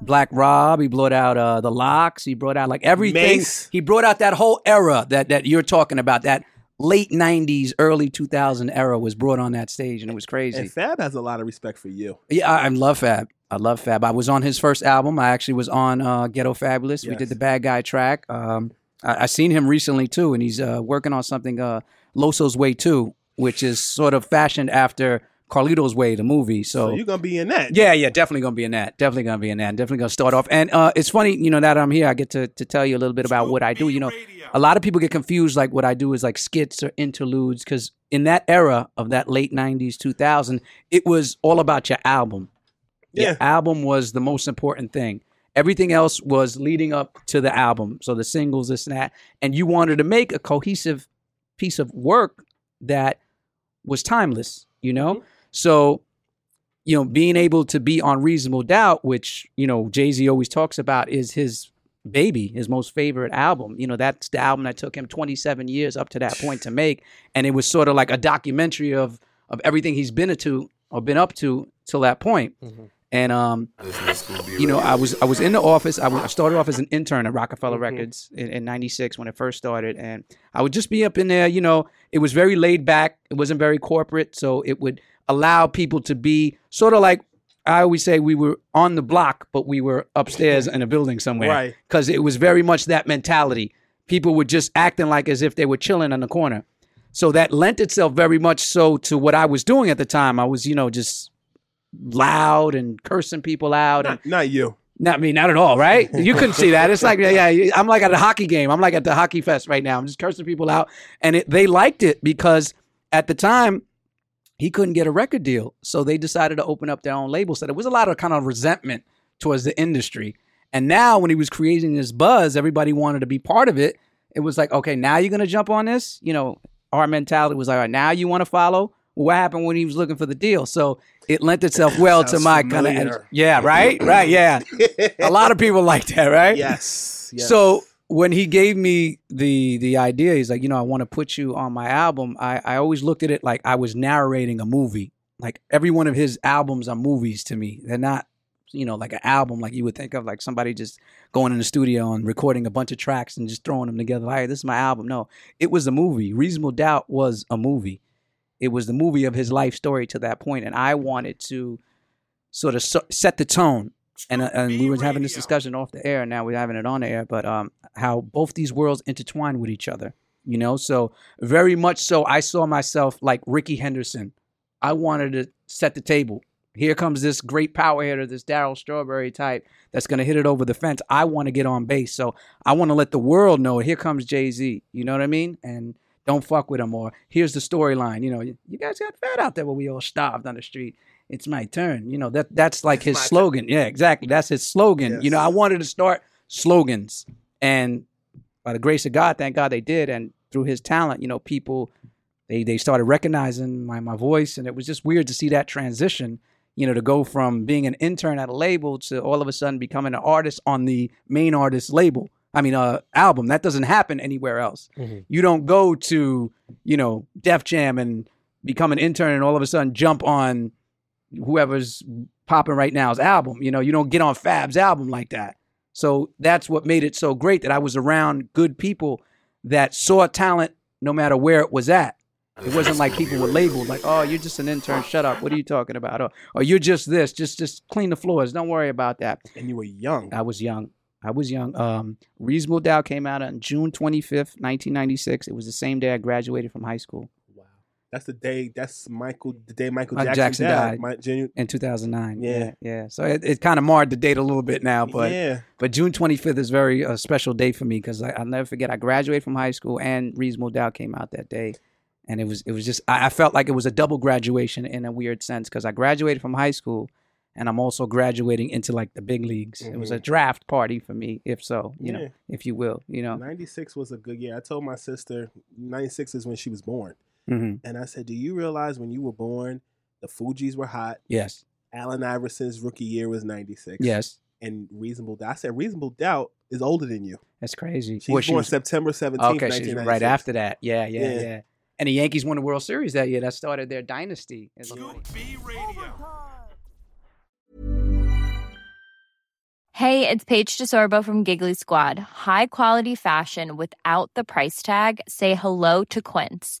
Black Rob. He brought out uh, the LOX. He brought out like everything. Mace. He brought out that whole era that that you're talking about. That late '90s, early 2000 era was brought on that stage, and it was crazy. And Fab has a lot of respect for you. Yeah, I, I love Fab. I love Fab. I was on his first album. I actually was on uh, Ghetto Fabolous. We did the Bad Guy track. Um, I, I seen him recently too, and he's uh, working on something uh, Loso's Way too, which is sort of fashioned after Carlito's Way, the movie. So you're gonna be in that. Yeah, yeah, definitely gonna be in that. Definitely gonna be in that. Definitely gonna start off. And uh, it's funny, you know, that I'm here, I get to to tell you a little bit about what I do. You know, a lot of people get confused. Like what I do is like skits or interludes, because in that era of that late '90s, 2000, it was all about your album. Your Yeah. album was the most important thing. Everything else was leading up to the album. So the singles, this and that, and you wanted to make a cohesive piece of work that was timeless. You know, so you know, being able to be on Reasonable Doubt, which, you know, Jay Z always talks about, is his baby, his most favorite album. You know, that's the album that took him 27 years up to that point to make. And it was sort of like a documentary of of everything he's been to or been up to till that point. And um, you know, I was I was in the office. I, was, I started off as an intern at Roc-A-Fella Records in, in '96 when it first started, and I would just be up in there. You know, it was very laid back. It wasn't very corporate, so it would allow people to be sort of like I always say we were on the block, but we were upstairs in a building somewhere, Right. Because it was very much that mentality. People were just acting like as if they were chilling in the corner. So that lent itself very much so to what I was doing at the time. I was, you know, just loud and cursing people out and Not, not you. not me, not at all, right? You couldn't see that. It's like, yeah, yeah, I'm like at a hockey game. I'm like at the hockey fest right now. I'm just cursing people out, and it, they liked it because at the time he couldn't get a record deal, so they decided to open up their own label. So there was a lot of kind of resentment towards the industry. And now, when he was creating this buzz, everybody wanted to be part of it. It was like, okay, now you're gonna jump on this. You know, our mentality was like, all right, now you want to follow. What happened when he was looking for the deal? So it lent itself well to my kind of yeah, right, right, yeah. a lot of people like that, right? Yes. yes. So when he gave me the the idea, he's like, you know, I want to put you on my album. I I always looked at it like I was narrating a movie. Like every one of his albums are movies to me. They're not, you know, like an album like you would think of like somebody just going in the studio and recording a bunch of tracks and just throwing them together. Like, hey, this is my album. No, it was a movie. Reasonable Doubt was a movie. It was the movie of his life story to that point, and I wanted to sort of set the tone. And uh, and we were having this discussion off the air, and now we're having it on the air. But um, how both these worlds intertwine with each other, you know. So very much so, I saw myself like Rickey Henderson. I wanted to set the table. Here comes this great power hitter, this Darryl Strawberry type that's going to hit it over the fence. I want to get on base, so I want to let the world know. Here comes Jay Z. You know what I mean? And don't fuck with him. Or here's the storyline. You know, you, you guys got fed out there where we all starved on the street. It's my turn. You know that that's like his slogan. Yeah, exactly. That's his slogan. You know, I wanted to start slogans, and by the grace of God, thank God they did. And through his talent, you know, people they they started recognizing my my voice, and it was just weird to see that transition. You know, to go from being an intern at a label to all of a sudden becoming an artist on the main artist label. I mean, uh, album that doesn't happen anywhere else. Mm-hmm. You don't go to you know Def Jam and become an intern and all of a sudden jump on whoever's popping right now's album. You know, you don't get on Fab's album like that. So that's what made it so great that I was around good people that saw talent no matter where it was at. It wasn't like people were labeled like, "Oh, you're just an intern. Shut up. What are you talking about?" Or, or "You're just this. Just just clean the floors. Don't worry about that." And you were young. I was young. I was young. Um, Reasonable Doubt came out on June 25th, 1996. It was the same day I graduated from high school. That's the day. That's Michael. The day Michael Jackson, Jackson died. died. My, in 2009. Yeah. yeah. yeah. So it, it kind of marred the date a little bit now, but yeah. but June 25th is very a special day for me because I'll never forget. I graduated from high school and Reasonable Doubt came out that day, and it was it was just I, I felt like it was a double graduation in a weird sense because I graduated from high school, and I'm also graduating into like the big leagues. It was a mm-hmm. draft party for me, if so, you Yeah. know, if you will, you know. 96 was a good year. I told my sister 96 is when she was born. Hmm And I said, Do you realize when you were born, the Fugees were hot? Yes, Allen Iverson's rookie year was 96. yes, And Reasonable Doubt. I said, Reasonable Doubt is older than you. that's crazy. She's Well, she born was- September 17th, okay, she's 1996. right after that. Yeah, yeah, Yeah. yeah, And the Yankees won the World Series that year. That started their dynasty. It's funny. Hey, it's Paige DeSorbo from Giggly Squad. High quality fashion without the price tag. Say hello to Quince.